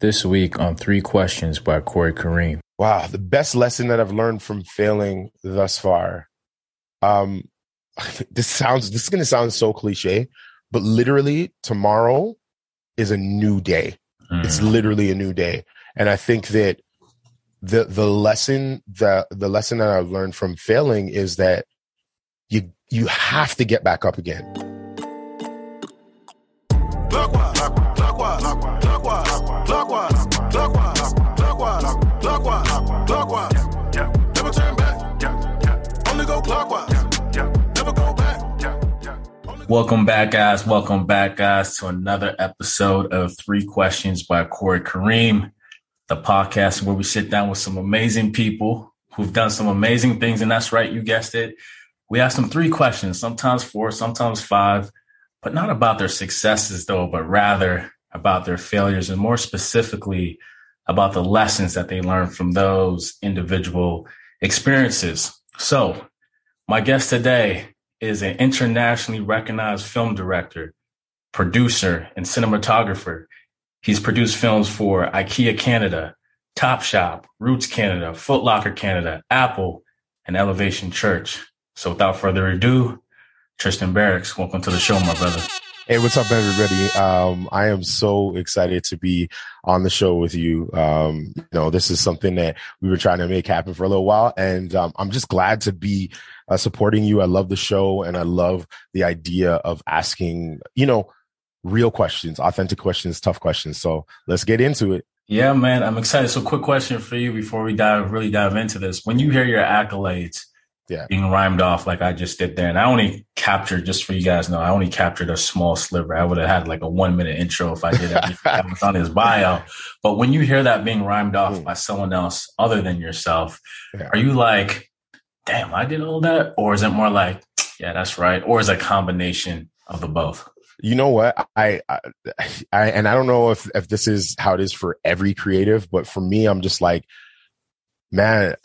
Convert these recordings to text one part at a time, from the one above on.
This week on Three Questions by Corey Kareem. Wow, the best lesson that I've learned from failing thus far. Um, this sounds this is gonna sound so cliche, but literally tomorrow is a new day. Mm. It's literally a new day. And I think that the the lesson the the lesson that I've learned from failing is that you you have to get back up again. Welcome back, guys. Welcome back, guys, to another episode of Three Questions by Corey Kareem, the podcast where we sit down with some amazing people who've done some amazing things. And that's right, you guessed it. We ask them three questions, sometimes four, sometimes five, but not about their successes, though, but rather about their failures and more specifically about the lessons that they learned from those individual experiences. So, my guest today is an internationally recognized film director, producer, and cinematographer. He's produced films for IKEA Canada, Topshop, Roots Canada, Footlocker Canada, Apple, and Elevation Church. So without further ado, Tristan Barrocks, welcome to the show, my brother. Hey, what's up, everybody? Um, I am so excited to be on the show with you. Um, you know, this is something that we were trying to make happen for a little while, and um, I'm just glad to be uh, supporting you. I love the show, and I love the idea of asking, you know, real questions, authentic questions, tough questions. So let's get into it. Yeah, man, I'm excited. So, quick question for you before we dive really dive into this: When you hear your accolades, yeah. being rhymed off like I just did there. And I only captured, just for you guys know, I only captured a small sliver. I would have had like a one minute intro if I did that was on his bio. But when you hear that being rhymed off mm. by someone else other than yourself, yeah. are you like, damn, I did all that? Or is it more like, yeah, that's right? Or is it a combination of the both? You know what? I, I, I, and I don't know if, if this is how it is for every creative, but for me, I'm just like, man,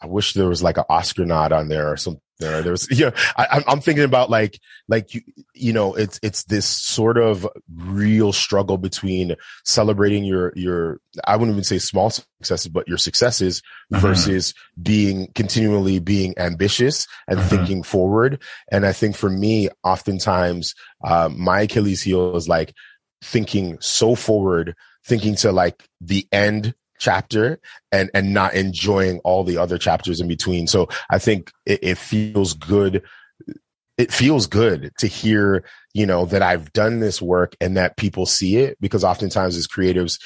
I wish there was like an Oscar nod on there or something. There, there was, you know, I, I'm thinking about like, like you, you know, it's it's this sort of real struggle between celebrating your your I wouldn't even say small successes, but your successes uh-huh. versus being continually being ambitious and uh-huh. thinking forward. And I think for me, oftentimes, uh, my Achilles heel is like thinking so forward, thinking to like the end chapter and and not enjoying all the other chapters in between. So i think it, it, feels good. It feels good to hear you know that i've done this work and that people see it because oftentimes as creatives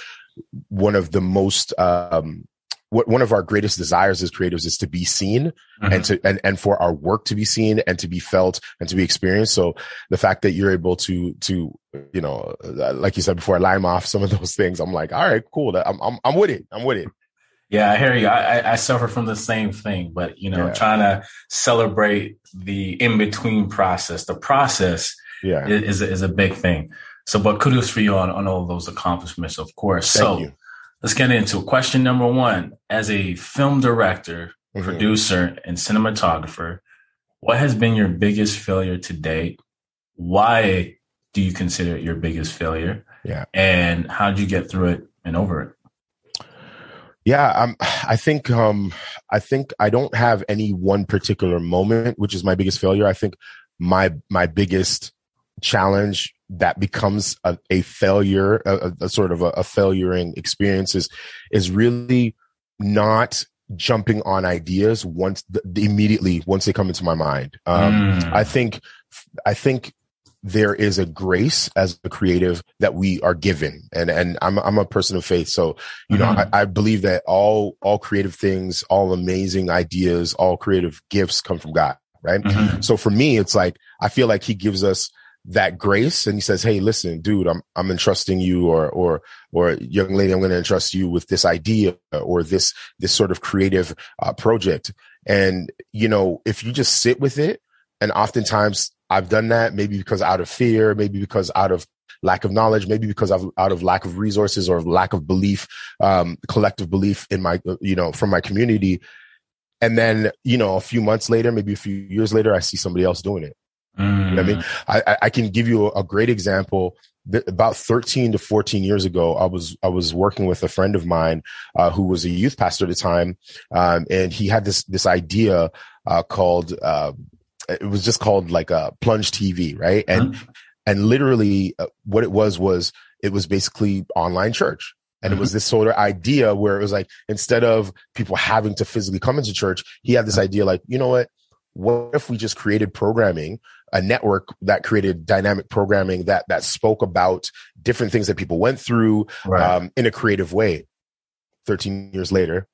one of the most um what one of our greatest desires as creatives is to be seen mm-hmm. and to and, and for our work to be seen and to be felt and to be experienced so the fact that you're able to to you know like you said before lime off some of those things i'm like all right cool i'm i'm, I'm with it i'm with it yeah, I hear you. I, I suffer from the same thing, but you know, yeah. trying to celebrate the in between process, the process, yeah, is, is, is a big thing. So, but kudos for you on, on all those accomplishments, of course. Thank so, you let's get into question number one. As a film director, mm-hmm. producer, and cinematographer, what has been your biggest failure to date? Why do you consider it your biggest failure? Yeah. And how did you get through it and over it? Yeah, um, I think um, I think I don't have any one particular moment which is my biggest failure. I think my my biggest challenge that becomes a, a failure, a, a, sort of a, a failuring experience is, is really not jumping on ideas once the, immediately once they come into my mind. Um, mm. I think, I think there is a grace as a creative that we are given. And, and I'm, I'm a person of faith. So, you mm-hmm. know, I, I, believe that all, all creative things, all amazing ideas, all creative gifts come from God. Right. Mm-hmm. So for me, it's like, I feel like he gives us that grace and he says, Hey, listen, dude, I'm, I'm entrusting you or, or, or young lady, I'm going to entrust you with this idea or this, this sort of creative uh, project. And, you know, if you just sit with it and oftentimes I've done that maybe because out of fear, maybe because out of lack of knowledge, maybe because of out of lack of resources or lack of belief, um, collective belief in my, you know, from my community. And then, you know, a few months later, maybe a few years later, I see somebody else doing it Mm. You know I mean, mm. I, I can give you a, great example about 13 to 14 years ago, I was, I was working with a friend of mine, uh, who was a youth pastor at the time. Um, and he had this, this idea, uh, called, uh, it was just called like a plunge TV, right? And, mm-hmm. and literally uh, what it was, was it was basically online church. And it was mm-hmm. this sort of idea where it was like, instead of people having to physically come into church, he had this mm-hmm. idea like, you know what? What if we just created programming a network that created dynamic programming that that spoke about different things that people went through right. um, in a creative way. Thirteen years later,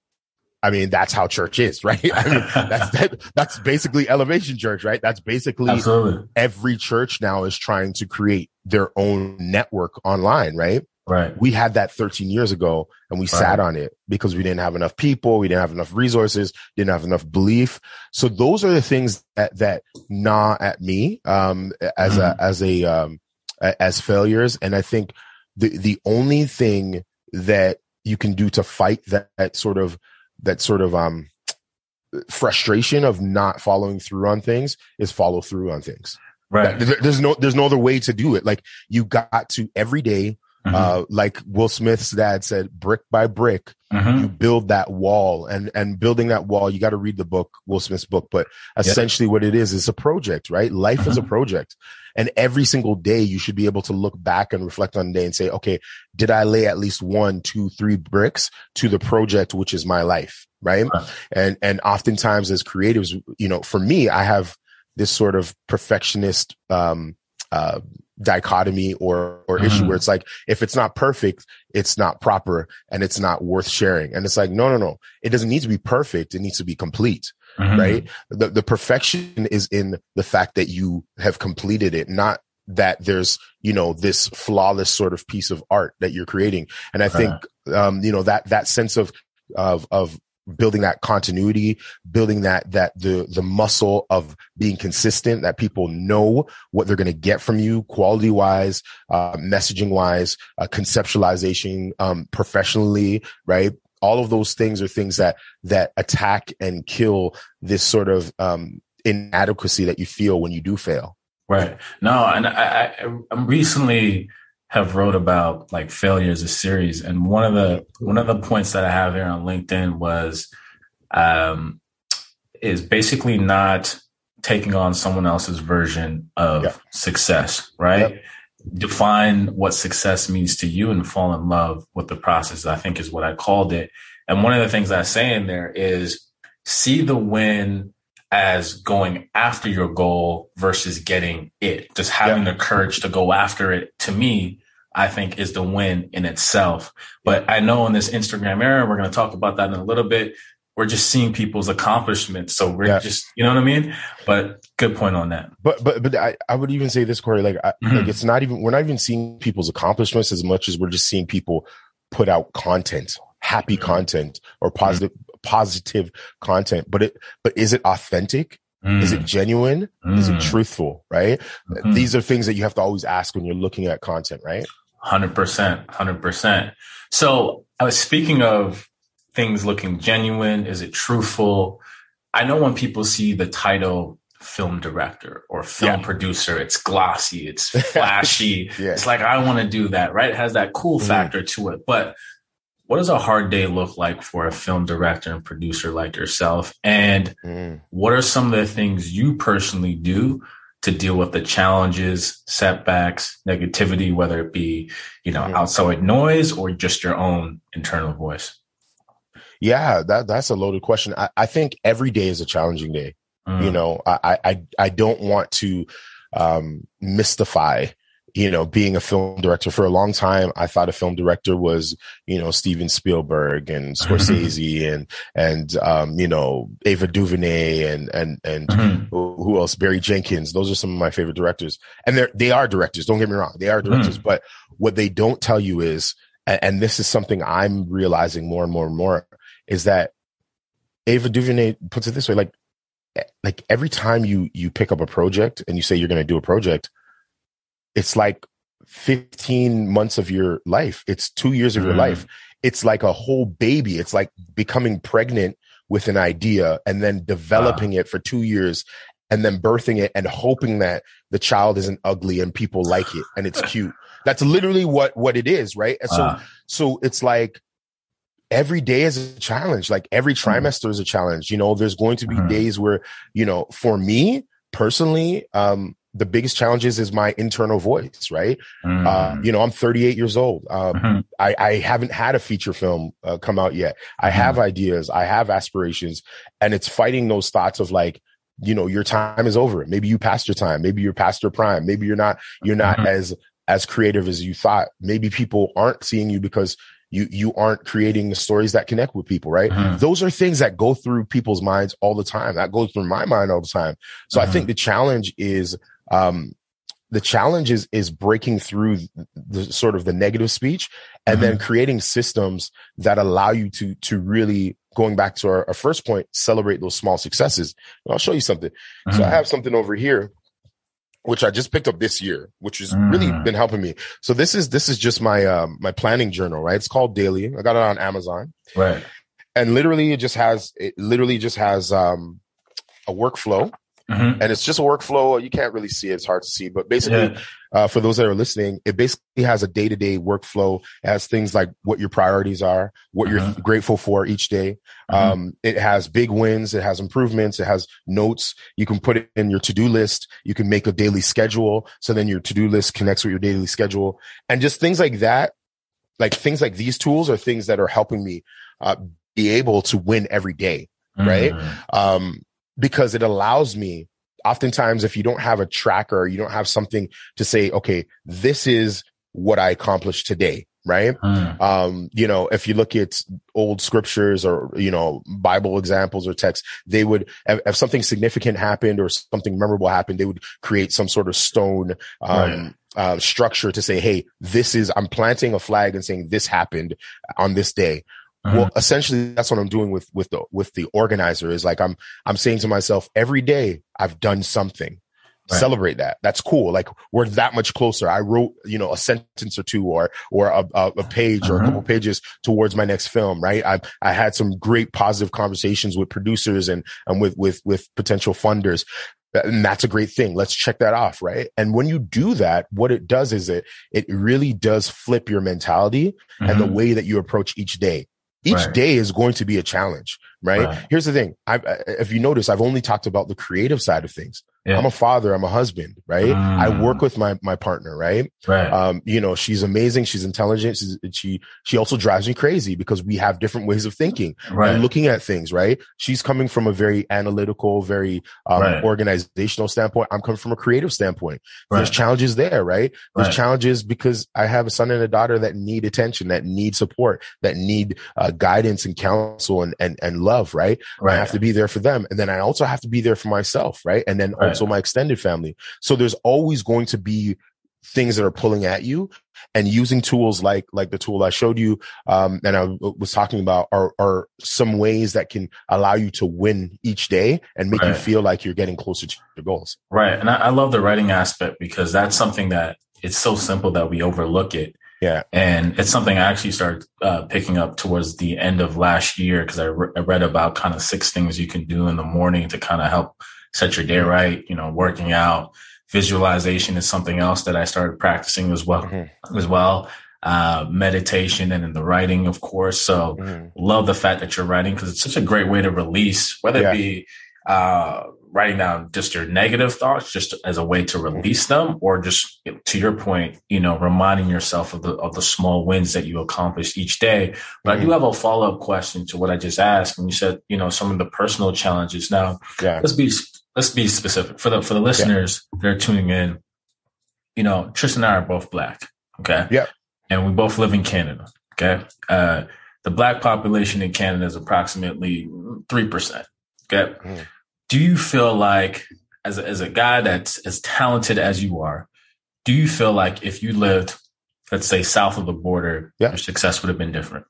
I mean, that's how church is, right? I mean, that's that, that's basically elevation church, right? That's basically Absolutely. every church now is trying to create their own network online, right? Right. We had that 13 years ago and we right. sat on it because we didn't have enough people. We didn't have enough resources, didn't have enough belief. So those are the things that, that gnaw at me, um, as mm-hmm. a, as a, um, as failures. And I think the, the only thing that you can do to fight that, that sort of, that sort of, um, frustration of not following through on things is follow through on things. Right. There's no, there's no other way to do it. Like you got to every day Mm-hmm. Uh, like Will Smith's dad said, brick by brick, mm-hmm. you build that wall and, and building that wall, you got to read the book, Will Smith's book, but essentially what it is, is a project, right? Life mm-hmm. is a mm-hmm. project. And every single day you should be able to look back and reflect on the day and say, okay, did I lay at least one, two, three bricks to the project, which is my life? Right. right. And, and oftentimes as creatives, you know, for me, I have this sort of perfectionist, um, uh, dichotomy or or mm-hmm. issue where it's like if it's not perfect it's not proper and it's not worth sharing. And it's like no no no. It doesn't need to be perfect. It needs to be complete mm-hmm. right? The the perfection is in the fact that you have completed it not that there's you know this flawless sort of piece of art that you're creating. And i think um you know that that sense of of of building that continuity, building that, that the, the muscle of being consistent that people know what they're going to get from you quality wise, uh, messaging wise, uh, conceptualization, um, professionally, right? All of those things are things that, that attack and kill this sort of, um, inadequacy that you feel when you do fail. Right. No, and I, I, I'm recently, have wrote about like failure as a series, and one of the one of the points that I have here on LinkedIn was um, is basically not taking on someone else's version of yep. success, right? Yep. Define what success means to you and fall in love with the process. I think is what I called it. And one of the things I say in there is see the win as going after your goal versus getting it. Just having yeah. the courage to go after it to me, I think is the win in itself. But I know in this Instagram era, we're going to talk about that in a little bit. We're just seeing people's accomplishments. So we're yeah. just, you know what I mean? But good point on that. But, but, but I, I would even say this, Corey, like, I, mm-hmm. like it's not even, we're not even seeing people's accomplishments as much as we're just seeing people put out content, happy mm-hmm. content or positive, positive content, but it, but is it authentic? Mm. Is it mm. genuine? Mm. Is it mm. truthful? Right? Mm-hmm. These are things that you have to always ask when you're looking at content, right? Hundred percent, hundred percent. So, I was speaking of things looking genuine. Is it truthful? I know when people see the title film director or film yeah. producer, it's glossy, it's flashy. yeah. It's like I want to do that, right? It has that cool mm. factor mm. to it, but what does a hard day look like for a film director and producer like yourself? And mm. what are some of the things you personally do to deal with the challenges, setbacks, negativity, whether it be, you know, mm. outside noise or just your own internal voice? Yeah, that that's a loaded question. I, I think every day is a challenging day. Mm. You know, I, I I don't want to um, mystify you know, being a film director for a long time, I thought a film director was, you know, Steven Spielberg and mm-hmm. Scorsese and, and, um, you know, Ava DuVernay and, and, and mm-hmm. who else? Barry Jenkins. Those are some of my favorite directors. And they're, they are directors. Don't get me wrong. They are directors, mm-hmm. but what they don't tell you is, and, and this is something I'm realizing more and more and more is that Ava DuVernay puts it this way, like, like every time you, you pick up a project and you say you're going to do a project, it's like 15 months of your life. It's two years of mm. your life. It's like a whole baby. It's like becoming pregnant with an idea and then developing wow. it for two years and then birthing it and hoping that the child isn't ugly and people like it and it's cute. That's literally what what it is, right? And so Uh, so it's like every day is a challenge. Like every Mm-hmm. trimester is a challenge. You know, there's going to be Mhm. days where, you know, for me personally, um, the biggest challenges is my internal voice, right? mm, Uh, you know, I'm 38 years old. Um, mhm, I, I haven't had a feature film uh, come out yet. I Mhm. have ideas. I have aspirations and it's fighting those thoughts of like, you know, your time is over. Maybe you passed your time. Maybe you're past your prime. Maybe you're not, you're not Mhm. as, as creative as you thought. Maybe people aren't seeing you because you, you aren't creating the stories that connect with people, right? mhm, Those are things that go through people's minds all the time. That goes through my mind all the time. So I Mhm. think the challenge is, um, the challenge is, is breaking through the sort of the negative speech and then creating systems that allow you to, to really going back to our, our first point, celebrate those small successes. And I'll show you something. So I mhm. have something over here, which I just picked up this year, which has really Mm. been helping me. So this is, this is just my, um, my planning journal, right? It's called daily. I got it on Amazon right. and literally it just has, it literally just has, um, a workflow Mhm. and it's just a workflow. You can't really see it. It's hard to see, but basically, Yeah. uh, for those that are listening, it basically has a day to day workflow. It has things like what your priorities are, what you're Mhm. grateful for each day. Mhm. Um, it has big wins. It has improvements. It has notes. You can put it in your to do list. You can make a daily schedule. So then your to do list connects with your daily schedule and just things like that. Like things like these tools are things that are helping me, uh, be able to win every day right? Mhm. um, because it allows me oftentimes if you don't have a tracker, you don't have something to say, okay, this is what I accomplished today. Right. Mhm. Um, you know, if you look at old scriptures or, you know, Bible examples or texts, they would, if, if something significant happened or something memorable happened, they would create some sort of stone, um, uh, structure to say, Hey, this is, I'm planting a flag and saying this happened on this day. Mhm. Well, essentially that's what I'm doing with, with the, with the organizer is like, I'm, I'm saying to myself every day I've done something. Right. Celebrate that. That's cool. Like we're that much closer. I wrote, you know, a sentence or two or, or a, a, a page or a Mhm. couple pages towards my next film. Right. I, I had some great positive conversations with producers and, and with, with, with potential funders. And that's a great thing. Let's check that off. Right. And when you do that, what it does is it, it really does flip your mentality and the Mhm. way that you approach each day. Each Right. day is going to be a challenge, right? Right. Here's the thing. I, if you notice, I've only talked about the creative side of things. Yeah. I'm a father. I'm a husband, right? I Mm. work with my, my partner, right? right. Um, you know, she's amazing. She's intelligent. She's, she, she also drives me crazy because we have different ways of thinking right. and looking at things, right? She's coming from a very analytical, very, um, Right. organizational standpoint. I'm coming from a creative standpoint. There's challenges there, right? There's challenges because I have a son and a daughter that need attention, that need support, that need uh, guidance and counsel and, and, and love, right? I have to be there for them. And then I also have to be there for myself, right? And then Right. also my extended family. So there's always going to be things that are pulling at you and using tools like like the tool I showed you um and I w- was talking about are are some ways that can allow you to win each day and make you feel like you're getting closer to your goals. Right. And I, I love the writing aspect because that's something that it's so simple that we overlook it. Yeah. And it's something I actually started uh, picking up towards the end of last year because I, re- I read about kind of six things you can do in the morning to kind of help set your day right. You know, working out, visualization is something else that I started practicing as well, Mhm. as well. Uh, meditation and in the writing, of course. So Mhm. love the fact that you're writing because it's such a great way to release, whether Yeah. it be uh, writing down just your negative thoughts, just as a way to release them, or just to your point, you know, reminding yourself of the of the small wins that you accomplish each day. But I do have a follow up question to what I just asked, and you said, you know, some of the personal challenges. Now, Yeah. let's be let's be specific for the for the listeners that are tuning in. You know, Tristan and I are both black. Okay. Yeah. And we both live in Canada. Okay. Uh, the black population in Canada is approximately three percent. Okay. Mm. Do you feel like, as a, as a guy that's as talented as you are, do you feel like if you lived, let's say, south of the border, Yeah. your success would have been different?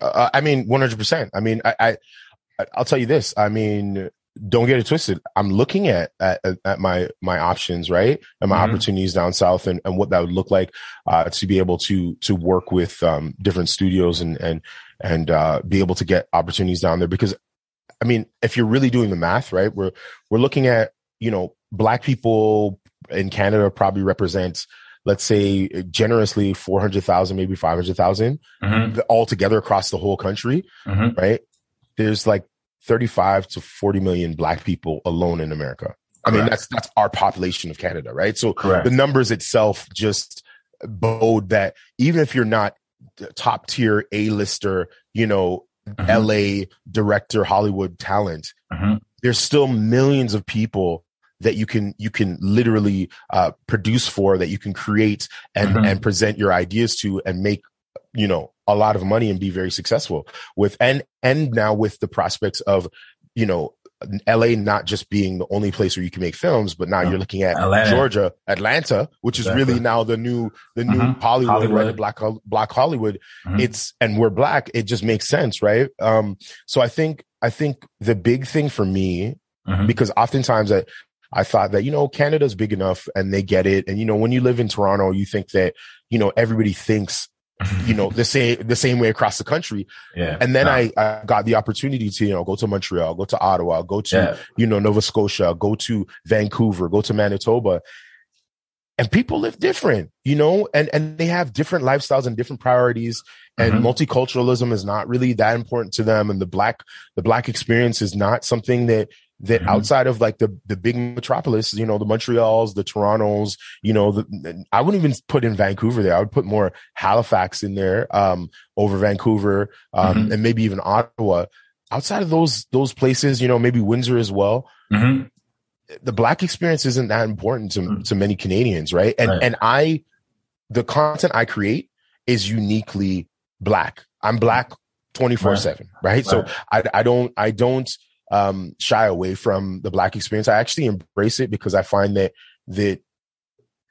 Uh, I mean, 100%. I mean, I, I, I'll tell you this. I mean, don't get it twisted. I'm looking at, at, at my, my options, right? And my Mhm. opportunities down south and, and what that would look like, uh, to be able to, to work with, um, different studios and, and, and, uh, be able to get opportunities down there because I mean, if you're really doing the math, right, we're, we're looking at you know, black people in Canada probably represents, let's say, generously 400,000, maybe 500,000 Mhm. altogether across the whole country, Mhm. right? There's like 35 to 40 million black people alone in America. I mean, that's, that's our population of Canada, right? So Correct. the numbers itself just bode that even if you're not top tier A-lister, you know, Mhm. LA director, Hollywood talent, Mhm. there's still millions of people that you can you can literally uh, produce for that you can create and Mhm. and present your ideas to and make you know a lot of money and be very successful with and and now with the prospects of you know LA not just being the only place where you can make films, but now Yeah. you're looking at Atlanta. Georgia, Atlanta, which is really now the new the new Mhm. Hollywood, Hollywood. right? Black black Hollywood Mhm. it's and we're black it just makes sense right um so i think i think the big thing for me Mhm. because oftentimes i i thought that you know canada's big enough and they get it and you know when you live in toronto you think that you know everybody thinks you know the same the same way across the country yeah. and then No. I, I got the opportunity to you know go to montreal go to ottawa go to yeah. you know, Nova Scotia, go to Vancouver, go to Manitoba. And people live different, you know, and, and they have different lifestyles and different priorities. And Mhm. multiculturalism is not really that important to them. And the black, the black experience is not something that, that Mhm. outside of like the, the big metropolis, you know, the Montreals, the Torontos, you know, the, I wouldn't even put in Vancouver there. I would put more Halifax in there, um, over Vancouver, um, Mhm. and maybe even Ottawa. Outside of those, those places, you know, maybe Windsor as well Mhm. the black experience isn't that important to, Mm. to many Canadians, right? And Right. and I the content I create is uniquely black. I'm black 24/7, right? So I I don't I don't um shy away from the black experience. I actually embrace it because I find that that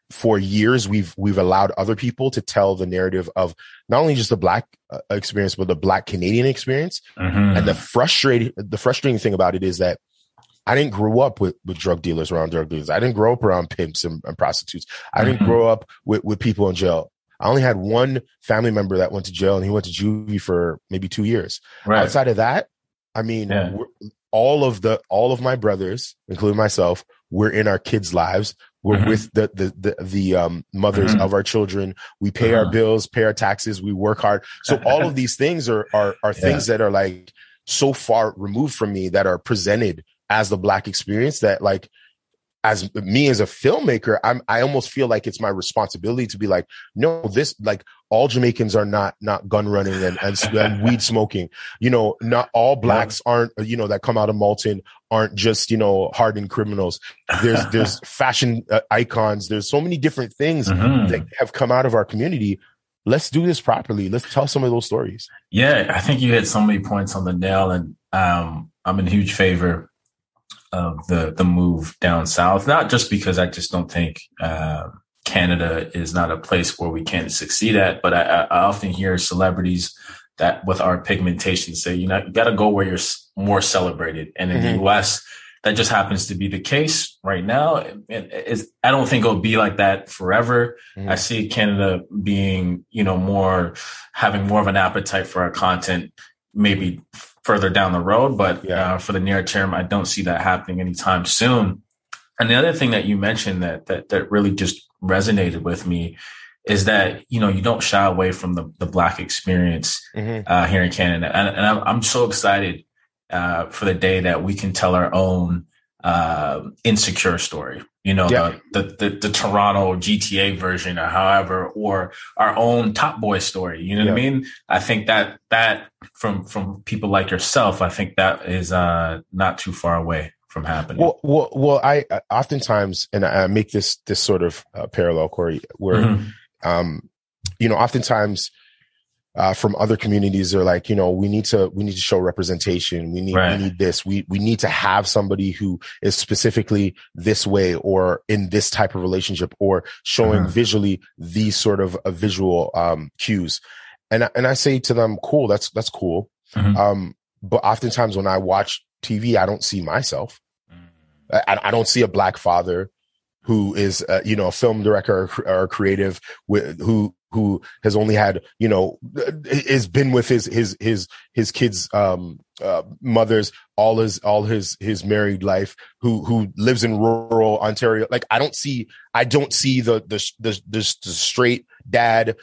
for years we've we've allowed other people to tell the narrative of not only just the black uh, experience but the black Canadian experience Mhm. and the frustrating the frustrating thing about it is that I didn't grow up with, with drug dealers around drug dealers. I didn't grow up around pimps and, and prostitutes. I didn't Mhm. grow up with, with people in jail. I only had one family member that went to jail and he went to juvie for maybe two years. right. Outside of that, I mean, Yeah. All of the, all of my brothers, including myself, we're in our kids' lives. We're Mhm. with the, the, the, the, um, mothers Mhm. of our children. We pay our Uh-huh. bills, pay our taxes. We work hard. So all of these things are, are, are Yeah. things that are like so far removed from me that are presented as the black experience that like, as me as a filmmaker, I'm, I almost feel like it's my responsibility to be like, no, this, like all Jamaicans are not, not gun running and, and, and weed smoking. You know, not all blacks aren't, you know, that come out of Malton aren't just, you know, hardened criminals. There's, there's fashion uh, icons. There's so many different things Mhm. that have come out of our community. Let's do this properly. Let's tell some of those stories. Yeah, I think you hit so many points on the nail, and um, I'm in huge favor of the the move down south. Not just because I just don't think uh, Canada is not a place where we can succeed at, but I, I often hear celebrities that with our pigmentation say, you know, you got to go where you're more celebrated, and in Mhm. the U.S. That just happens to be the case right now. And I don't think it'll be like that forever. Mhm. I see Canada being, you know, more having more of an appetite for our content, maybe further down the road. But Yeah. uh, for the near term, I don't see that happening anytime soon. And the other thing that you mentioned that that that really just resonated with me is that you know you don't shy away from the the black experience Mhm. uh, here in Canada, and, and I'm, I'm so excited uh, for the day that we can tell our own uh, insecure story. You know, Yeah. the, the the the Toronto GTA version, or however, or our own Top Boy story. You know what I mean? I think that that from from people like yourself, I think that is uh, not too far away from happening. Well, well, well, I oftentimes, and I make this, this sort of uh, parallel, Corey, where, Mhm. um, you know, oftentimes, uh, from other communities, they're like, you know, we need to, we need to show representation. We need, Right. we need this. We, we need to have somebody who is specifically this way or in this type of relationship or showing Mhm. visually these sort of uh, visual, um, cues. And, I- and I say to them, cool, that's, that's cool. Mhm. Um, but oftentimes when I watch TV, I don't see myself. I, I don't see a black father who is, uh, you know, a film director or, or creative with, who who has only had, you know, has been with his, his, his, his kids, um, uh, mothers all his, all his, his married life, who, who lives in rural Ontario. Like, I don't see, I don't see the, the, the, the, straight dad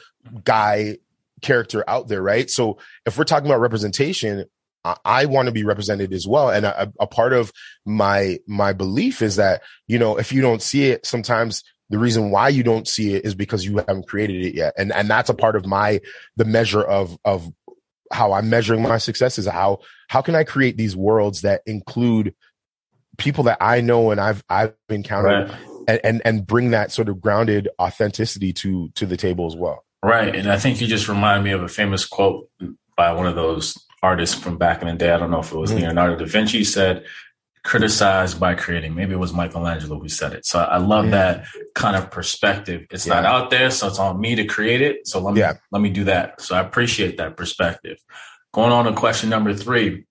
guy character out there, right? So if we're talking about representation, I, I want to be represented as well. And a, a part of my my belief is that you know if you don't see it, sometimes the reason why you don't see it is because you haven't created it yet, and and that's a part of my the measure of of how I'm measuring my success is how how can I create these worlds that include people that I know and I've I've encountered. Right. And, and and bring that sort of grounded authenticity to to the table as well. Right. And I think you just remind me of a famous quote by one of those artists from back in the day. I don't know if it was mm-hmm. Leonardo da Vinci said, criticized by creating. Maybe it was Michelangelo who said it. So I love yeah. that kind of perspective. It's yeah. not out there, so it's on me to create it. So let me yeah. let me do that. So I appreciate that perspective. Going on to question number three.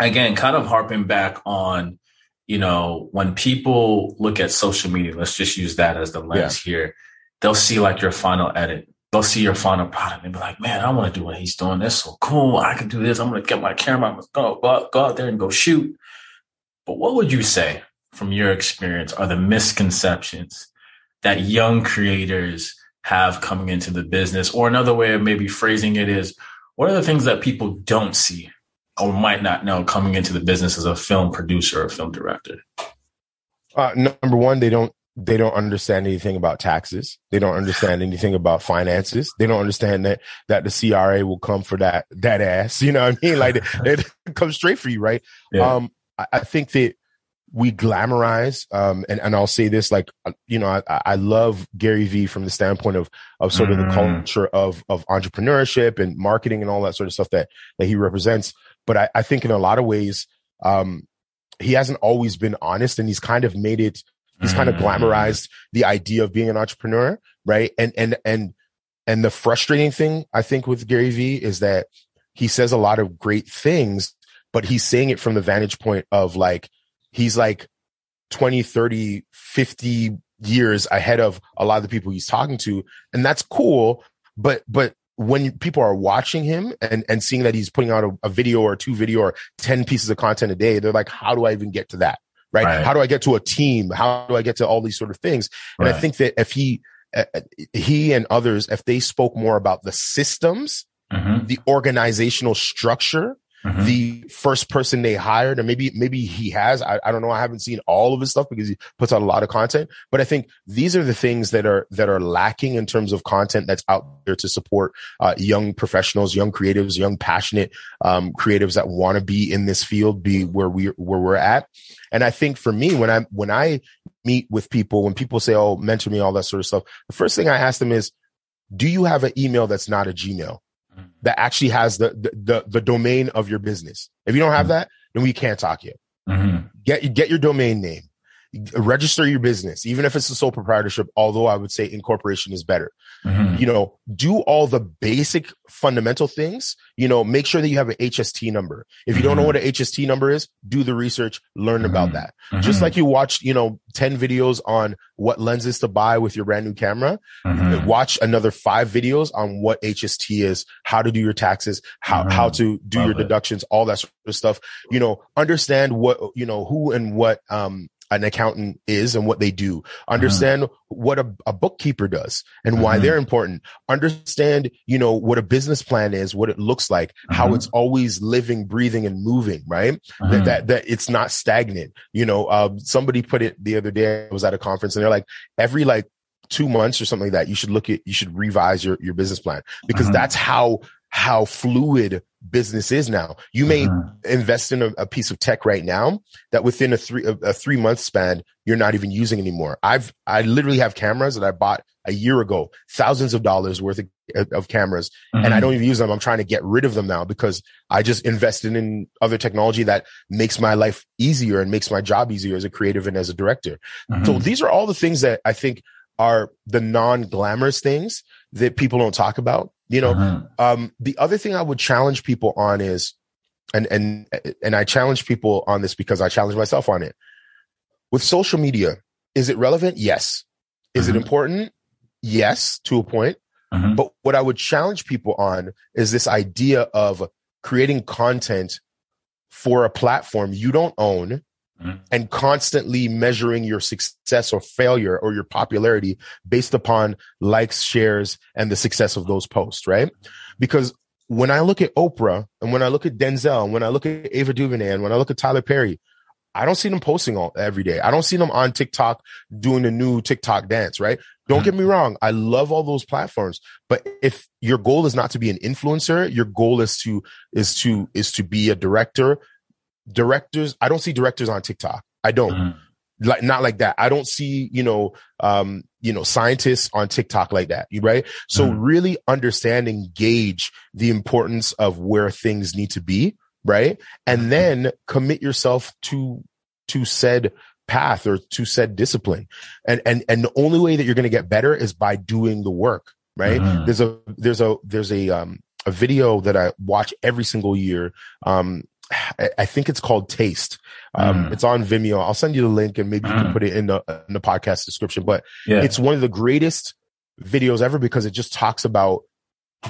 Again, kind of harping back on, you know, when people look at social media, let's just use that as the lens here. They'll see like your final edit they'll see your final product and be like, man, I want to do what he's doing. That's so cool. I can do this. I'm going to get my camera. I'm going to go, go, go out there and go shoot. But what would you say from your experience are the misconceptions that young creators have coming into the business? Or another way of maybe phrasing it is, what are the things that people don't see or might not know coming into the business as a film producer or film director? Uh, number one, they don't they don't understand anything about taxes. They don't understand anything about finances. They don't understand that that the CRA will come for that that ass. You know what I mean? Like it, it comes straight for you, right? Yeah. Um, I, I, think that we glamorize, um, and and I'll say this, like uh, you know, I, I love Gary Vee from the standpoint of of sort of the mm. culture of of entrepreneurship and marketing and all that sort of stuff that that he represents. But I, I think in a lot of ways, um, he hasn't always been honest, and he's kind of made it He's kind of mm. glamorized the idea of being an entrepreneur, right? And and and and the frustrating thing I think with Gary Vee is that he says a lot of great things, but he's saying it from the vantage point of like he's like 20, 30, 50 years ahead of a lot of the people he's talking to, and that's cool, but but when people are watching him and, and seeing that he's putting out a, a, video or two video or 10 pieces of content a day, they're like, how do I even get to that? right? right? How do I get to a team? How do I get to all these sort of things? And right. I think that if he, uh, he and others, if they spoke more about the systems, mm-hmm. the organizational structure, Mm-hmm. the first person they hired, and maybe maybe he has. I, I don't know. I haven't seen all of his stuff because he puts out a lot of content. But I think these are the things that are that are lacking in terms of content that's out there to support uh, young professionals, young creatives, young passionate um, creatives that want to be in this field, be where we where we're at. And I think for me, when I when I meet with people, when people say, "Oh, mentor me," all that sort of stuff, the first thing I ask them is, "Do you have an email that's not a Gmail?" That actually has the, the, the the domain of your business. If you don't have mm-hmm. that, then we can't talk yet. Mm-hmm. Get get your domain name register your business, even if it's a sole proprietorship, although I would say incorporation is better. Mm-hmm. You know, do all the basic fundamental things, you know, make sure that you have an HST number. If you mm-hmm. don't know mm-hmm. what an HST number is, do the research, learn mm-hmm. about that. Mm-hmm. Just like you watched, you know, 10 videos on what lenses to buy with your brand new camera, mm-hmm. watch another five videos on what HST is, how to do your taxes, how, how to do Love your deductions, all that sort of stuff. You know, understand what, you know, who and what, um, an accountant is and what they do. Understand uh-huh. what a, a, bookkeeper does and uh-huh. why they're important. Understand, you know, what a business plan is, what it looks like, uh-huh. how it's always living, breathing and moving, right? That, that, that it's not stagnant. You know, uh, somebody put it the other day, I was at a conference and they're like, every like two months or something like that, you should look at, you should revise your, your business plan because that's how how fluid business is now. You may uh-huh. invest in a, a, piece of tech right now that within a three a, a, three month span you're not even using anymore. I've I literally have cameras that I bought a year ago, thousands of dollars worth of, of cameras, uh-huh. and I don't even use them. I'm trying to get rid of them now because I just invested in other technology that makes my life easier and makes my job easier as a creative and as a director. Uh-huh. So these are all the things that I think are the non glamorous things that people don't talk about you know, uh-huh. um, the other thing I would challenge people on is, and and and I challenge people on this because I challenge myself on it. With social media, is it relevant? Yes. Is uh-huh. it important? Yes, to a point. Mm-hmm. But what I would challenge people on is this idea of creating content for a platform you don't own mm-hmm. and constantly measuring your success or failure or your popularity based upon likes, shares, and the success of those posts, right? Because when I look at Oprah and when I look at Denzel, and when I look at Ava DuVernay and when I look at Tyler Perry, I don't see them posting all every day. I don't see them on TikTok doing the new TikTok dance, right? Don't get me mm-hmm. wrong. I love all those platforms, but if your goal is not to be an influencer, your goal is to, is to, is to be a director. Directors, I don't see directors on TikTok. I don't. Mm-hmm like not like that. I don't see, you know, um, you know, scientists on TikTok like that, right? So mm. really understanding, gauge the importance of where things need to be, right? And mm-hmm. then commit yourself to to said path or to said discipline. And and and the only way that you're going to get better is by doing the work, right? Mm-hmm. There's a there's a there's a um a video that I watch every single year. Um I think it's called Taste. Um, mm. It's on Vimeo. I'll send you the link and maybe mm. you can mm. put it in the in the podcast description. But yeah. it's one of the greatest videos ever because it just talks about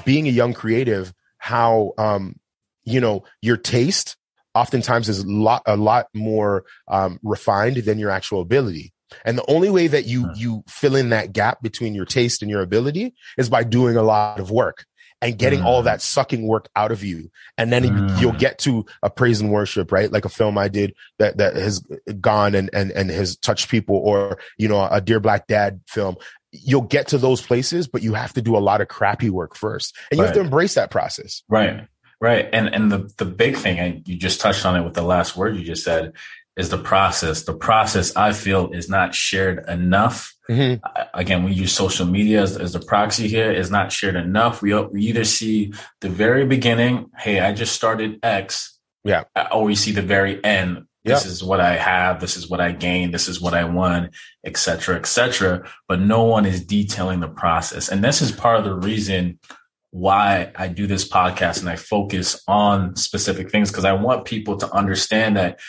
being a young creative, how um, you know, your taste oftentimes is a lot a lot more um, refined than your actual ability. And the only way that you hmm. you fill in that gap between your taste and your ability is by doing a lot of work and getting mm. all that sucking work out of you. And then mm. you'll get to a praise and worship, right? Like a film I did that, that has gone and, and, and has touched people or, you know, a Dear Black Dad film. You'll get to those places, but you have to do a lot of crappy work first and you right. have to embrace that process. Right. Right. And and the the big thing, and you just touched on it with the last word you just said, is the process. The process I feel is not shared enough. Mm-hmm. Again, we use social media as, as the proxy here is not shared enough. We, we either see the very beginning, Hey, I just started X. Yeah. Or we see the very end. This yep. is what I have. This is what I gained. This is what I won, etc., etc. But no one is detailing the process. And this is part of the reason why I do this podcast and I focus on specific things because I want people to understand that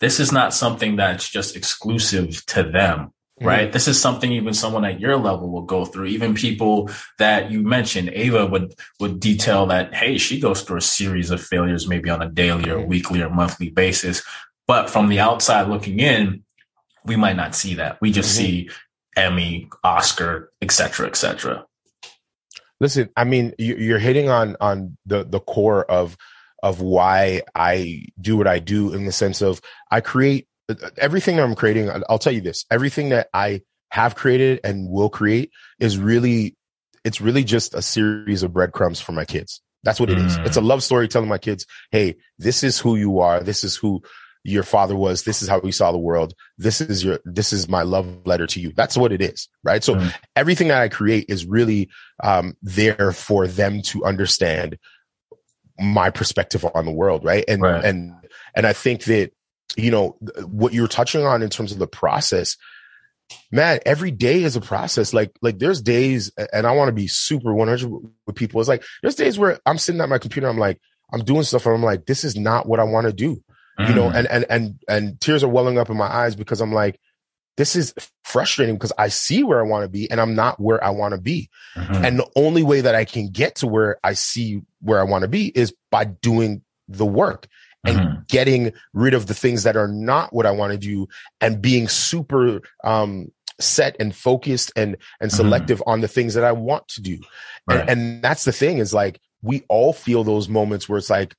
this is not something that's just exclusive to them. Mm-hmm. Right. This is something even someone at your level will go through. Even people that you mentioned, Ava would, would detail that, Hey, she goes through a series of failures, maybe on a daily or mm-hmm. weekly or monthly basis. But from the outside looking in, we might not see that. We just mm-hmm. see Emmy, Oscar, et cetera, et cetera. Listen, I mean, you're hitting on on the the core of of why I do what I do in the sense of I create everything I'm creating. I'll tell you this: everything that I have created and will create is really, it's really just a series of breadcrumbs for my kids. That's what it mm. is. It's a love story telling my kids, "Hey, this is who you are. This is who your father was this is how we saw the world this is your this is my love letter to you that's what it is right so mm. everything that i create is really um there for them to understand my perspective on the world right and right. and and i think that you know what you're touching on in terms of the process man every day is a process like like there's days and i want to be super 100 with people it's like there's days where i'm sitting at my computer i'm like i'm doing stuff and i'm like this is not what i want to do mm. you know, mm. and, and, and, and tears are welling up in my eyes because I'm like, this is frustrating because I see where I want to be and I'm not where I want to be. Mm-hmm. And the only way that I can get to where I see where I want to be is by doing the work and mm-hmm. getting rid of the things that are not what I want to do and being super, um, set and focused and, and mm-hmm. selective mm-hmm. on the things that I want to do. Right. And, and that's the thing is like, we all feel those moments where it's like,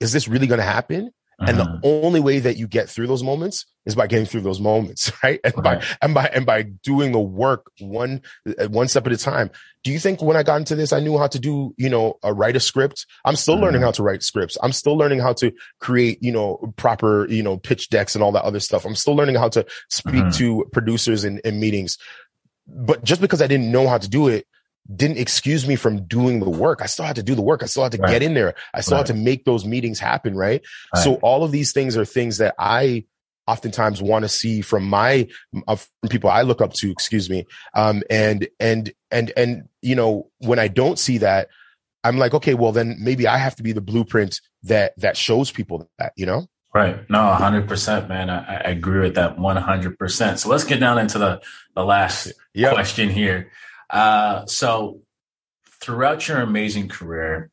is this really going to happen? And the uh-huh. only way that you get through those moments is by getting through those moments, right? And okay. by and by and by doing the work one uh, one step at a time. Do you think when I got into this, I knew how to do, you know, a write a script? I'm still mm-hmm. learning how to write scripts. I'm still learning how to create, you know, proper, you know, pitch decks and all that other stuff. I'm still learning how to speak mm-hmm. to producers in, in meetings. But just because I didn't know how to do it didn't excuse me from doing the work. I still had to do the work. I still had to right. get in there. I still right. had to make those meetings happen. Right? right? So all of these things are things that I oftentimes want to see from my uh, from people I look up to. Excuse me. Um, and and and and you know when I don't see that, I'm like, okay, well then maybe I have to be the blueprint that that shows people that. You know. Right. No, hundred percent, man. I, I, agree with that one hundred percent. So let's get down into the the last yeah. question here. Uh, so throughout your amazing career,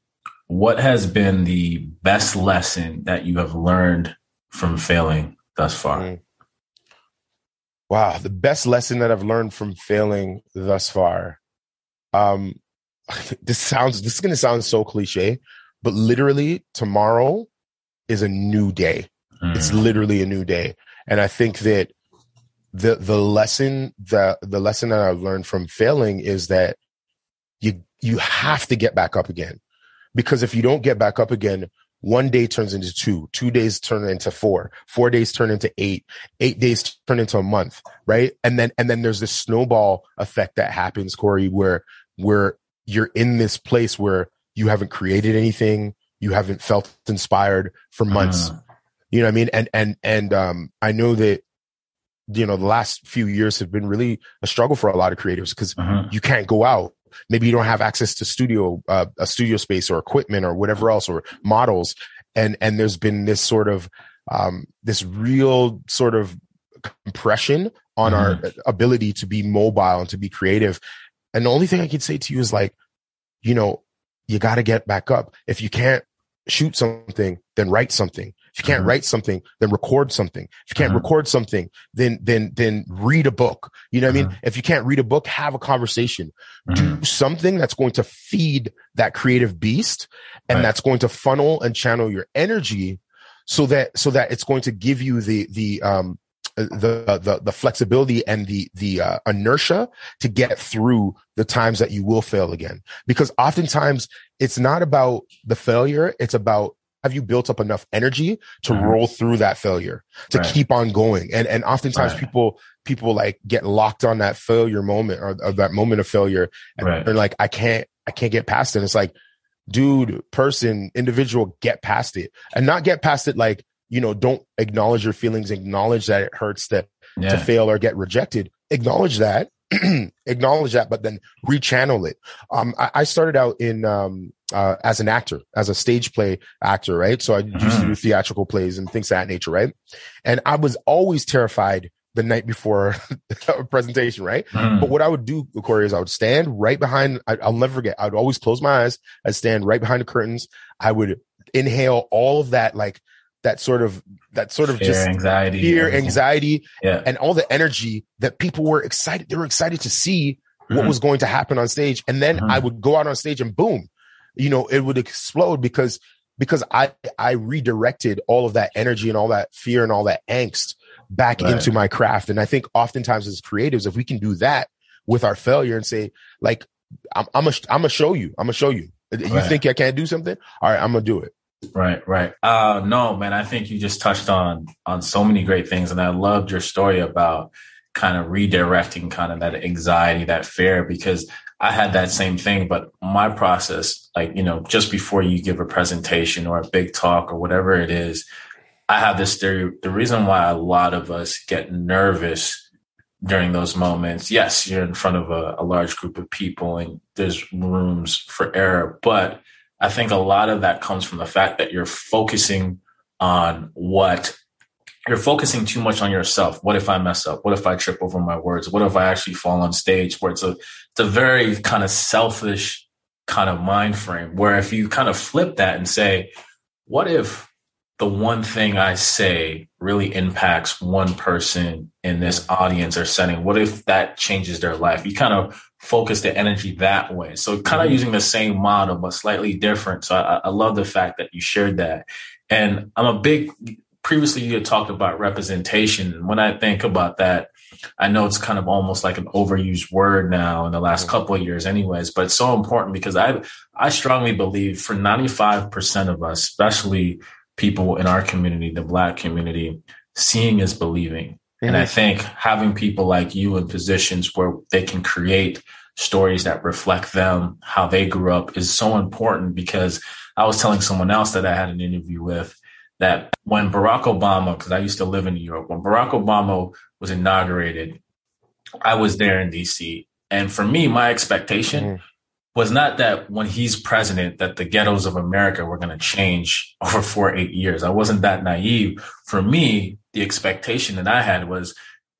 what has been the best lesson that you have learned from failing thus far? Mm. Wow, the best lesson that I've learned from failing thus far. Um, this sounds this is going to sound so cliche, but literally tomorrow is a new day. Mm. It's literally a new day, and I think that the the lesson the the lesson that I've learned from failing is that you you have to get back up again, because if you don't get back up again, one day turns into two, two days turn into four, four days turn into eight, eight days turn into a month, right? And then and then there's this snowball effect that happens, Corey, where where you're in this place where you haven't created anything, you haven't felt inspired for months. Uh. You know what I mean? And and and um I know that you know the last few years have been really a struggle for a lot of creatives because uh-huh. you can't go out. Maybe you don't have access to studio uh, a studio space or equipment or whatever else or models. And and there's been this sort of um, this real sort of compression on our mm-hmm. ability to be mobile and to be creative. And the only thing i can say to you is like you know you got to get back up. If you can't shoot something then write something if you can't mm-hmm. write something, then record something. If you can't mm-hmm. record something, then then then read a book. You know what I mean? Mm-hmm. If you can't read a book, have a conversation. Do mm-hmm. something that's going to feed that creative beast and right. that's going to funnel and channel your energy so that so that it's going to give you the the um the the the flexibility and the the uh, inertia to get through the times that you will fail again because oftentimes it's not about the failure it's about have you built up enough energy to mm-hmm. roll through that failure to right. keep on going and and oftentimes right. people people like get locked on that failure moment or, or that moment of failure and right. they're like i can't i can't get past it and it's like dude person individual get past it and not get past it like you know don't acknowledge your feelings acknowledge that it hurts that yeah. to fail or get rejected acknowledge that acknowledge that, but then rechannel it. Um, I, I started out in um, uh, as an actor, as a stage play actor, right? So I mm-hmm. used to do mm-hmm. theatrical plays and things of that nature, right? And I was always terrified the night before a presentation, right? Mm. But what I would do, Corey, is I would stand right behind. I, will never forget. I would always close my eyes. I'd stand right behind the curtains. I would inhale all of that, like that sort of that sort of fear, just anxiety, fear, everything. anxiety, yeah. and all the energy that people were excited. They were excited to see mm-hmm. what was going to happen on stage, and then mm-hmm. I would go out on stage and boom, you know, it would explode because because I I redirected all of that energy and all that fear and all that angst back right. into my craft. And I think oftentimes as creatives, if we can do that with our failure and say like I'm I'm a, I'm gonna show you, I'm gonna show you. You right. think I can't do something? All right, I'm gonna do it. Right, right. Uh no, man, I think you just touched on on so many great things and I loved your story about kind of redirecting kind of that anxiety, that fear because I had that same thing, but my process like, you know, just before you give a presentation or a big talk or whatever it is, I have this theory the reason why a lot of us get nervous during those moments. Yes, you're in front of a, a large group of people and there's rooms for error, but I think a lot of that comes from the fact that you're focusing on what you're focusing too much on yourself. What if I mess up? What if I trip over my words? What if I actually fall on stage? Where it's a it's a very kind of selfish kind of mind frame. Where if you kind of flip that and say, what if the one thing I say really impacts one person in this audience or setting? What if that changes their life? You kind of focus the energy that way. So kind of mm-hmm. using the same model, but slightly different. So I, I, love the fact that you shared that. And I'm a big, previously you had talked about representation. When I think about that, I know it's kind of almost like an overused word now in the last mm-hmm. couple of years anyways, but it's so important because I, I strongly believe for 95% of us, especially people in our community, the black community, seeing is believing. Mm-hmm. And I think having people like you in positions where they can create stories that reflect them, how they grew up is so important because I was telling someone else that I had an interview with that when Barack Obama, because I used to live in New York, when Barack Obama was inaugurated, I was there in DC. And for me, my expectation mm-hmm was not that when he's president that the ghettos of America were going to change over four eight years. I wasn't that naive. For me, the expectation that I had was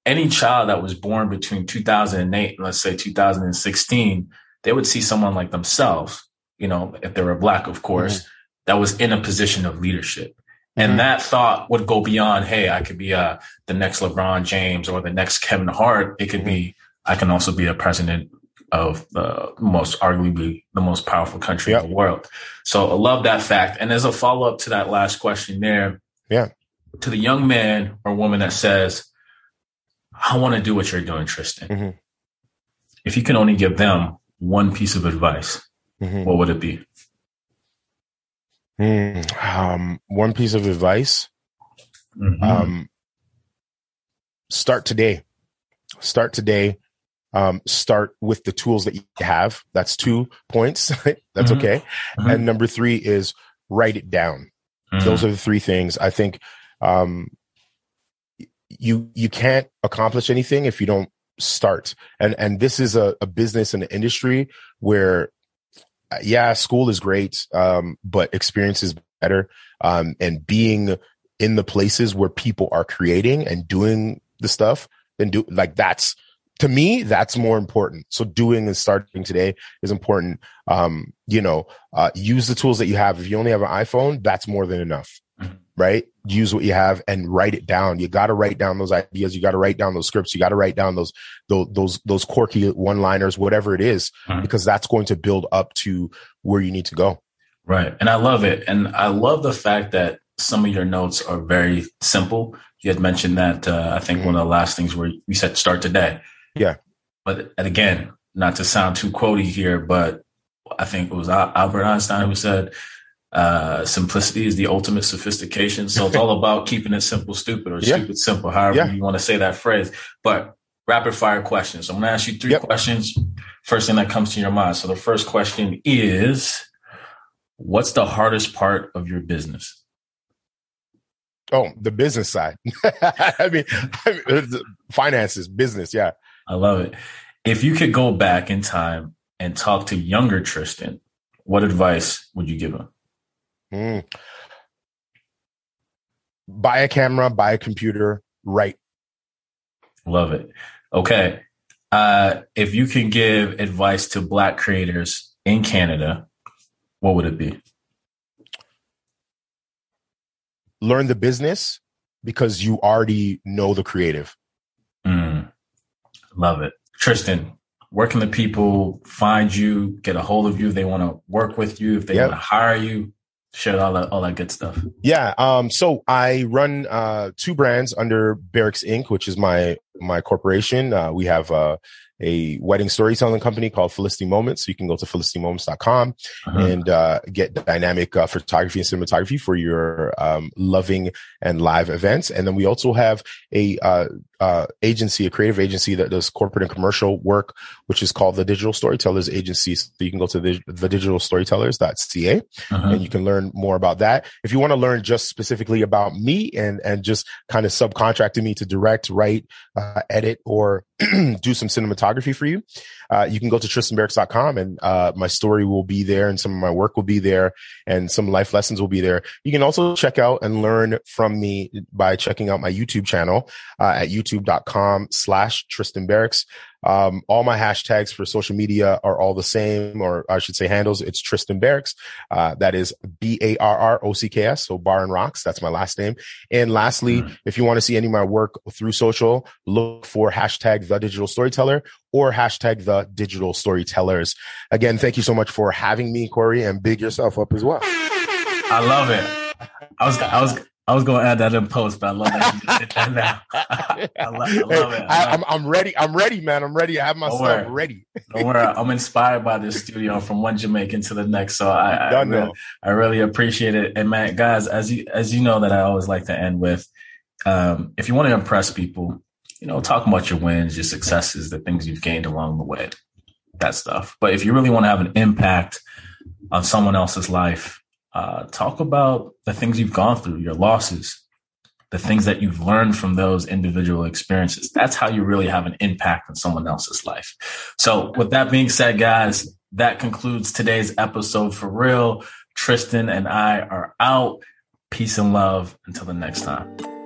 any child that was born between 2008 and let's say 2016 they would see someone like themselves, you know, if they were black, of course, mm-hmm. that was in a position of leadership. And mm-hmm. that thought would go beyond, hey, I could be uh, the next LeBron James or the next Kevin Hart. It could be, I can also be a president of the most arguably the most powerful country yep. in the world. So I love that fact. And as a follow up to that last question there, yeah, to the young man or woman that says, I want to do what you're doing, Tristan. Mm-hmm. If you can only give them one piece of advice, mm-hmm. what would it be? Mm, um, one piece of advice. Mm-hmm. Um, start today. Start today. Um, start with the tools that you have. That's two points. That's mm-hmm. okay. Mm-hmm. And number three is write it down. Mm-hmm. Those are the three things. I think um, you you can't accomplish anything if you don't start. And and this is a, a business and an industry where yeah, school is great, um, but experience is better. Um, and being in the places where people are creating and doing the stuff, then do like that's to me that's more important. So doing and starting today is important. Um, you know, uh, use the tools that you have. If you only have an iPhone, that's more than enough. Right? Use what you have and write it down. You got to write down those ideas. You got to write down those scripts. You got to write down those, those, those, those quirky one liners, whatever it is, mm-hmm. because that's going to build up to where you need to go. Right. And I love it. And I love the fact that some of your notes are very simple. You had mentioned that, uh, I think mm-hmm. one of the last things where you said start today. Yeah. But and again, not to sound too quotey here, but I think it was Albert Einstein who said, uh, simplicity is the ultimate sophistication. So it's all about keeping it simple, stupid, or yeah. stupid, simple, however yeah. you want to say that phrase. But rapid fire questions. So I'm going to ask you three yep. questions. First thing that comes to your mind. So the first question is What's the hardest part of your business? Oh, the business side. I, mean, I mean, finances, business. Yeah. I love it. If you could go back in time and talk to younger Tristan, what advice would you give him? Mm. Buy a camera, buy a computer, write. Love it. Okay. Uh, if you can give advice to Black creators in Canada, what would it be? Learn the business because you already know the creative. Mm. Love it. Tristan, where can the people find you, get a hold of you if they want to work with you, if they yep. want to hire you? Share all that all that good stuff. Yeah. Um, so I run uh, two brands under Barrocks Inc., which is my my corporation. Uh, we have uh, a wedding storytelling company called Felicity Moments. So you can go to felicitymoments.com uh-huh. and uh, get dynamic uh, photography and cinematography for your um, loving and live events. And then we also have a uh, uh, agency, a creative agency that does corporate and commercial work, which is called the Digital Storytellers Agency. So you can go to the, the digitalstorytellers.ca uh-huh. and you can learn more about that. If you want to learn just specifically about me and, and just kind of subcontracting me to direct, write, uh, edit, or do some cinematography for you, uh, you can go to tristanbarrocks.com and uh, my story will be there and some of my work will be there and some life lessons will be there. You can also check out and learn from me by checking out my YouTube channel uh, at youtube.com slash Tristan Barrocks. Um, all my hashtags for social media are all the same, or I should say handles. It's Tristan Barrocks. Uh, that is B A R R O C K S. So Bar and Rocks. That's my last name. And lastly, mm. if you want to see any of my work through social, look for hashtag the digital storyteller or hashtag the digital storytellers. Again, thank you so much for having me, Corey, and big yourself up as well. I love it. I was, I was, I was going to add that in post, but I love that you did that now. I, love, I love it. I, am I'm ready. I'm ready, man. I'm ready. I have my stuff ready. Don't worry. I'm inspired by this studio from one Jamaican to the next. So I, I, really, I really appreciate it. And man, guys, as you, as you know that I always like to end with, um, if you want to impress people, you know, talk about your wins, your successes, the things you've gained along the way, that stuff. But if you really want to have an impact on someone else's life, uh, talk about the things you've gone through, your losses, the things that you've learned from those individual experiences. That's how you really have an impact on someone else's life. So, with that being said, guys, that concludes today's episode for real. Tristan and I are out. Peace and love until the next time.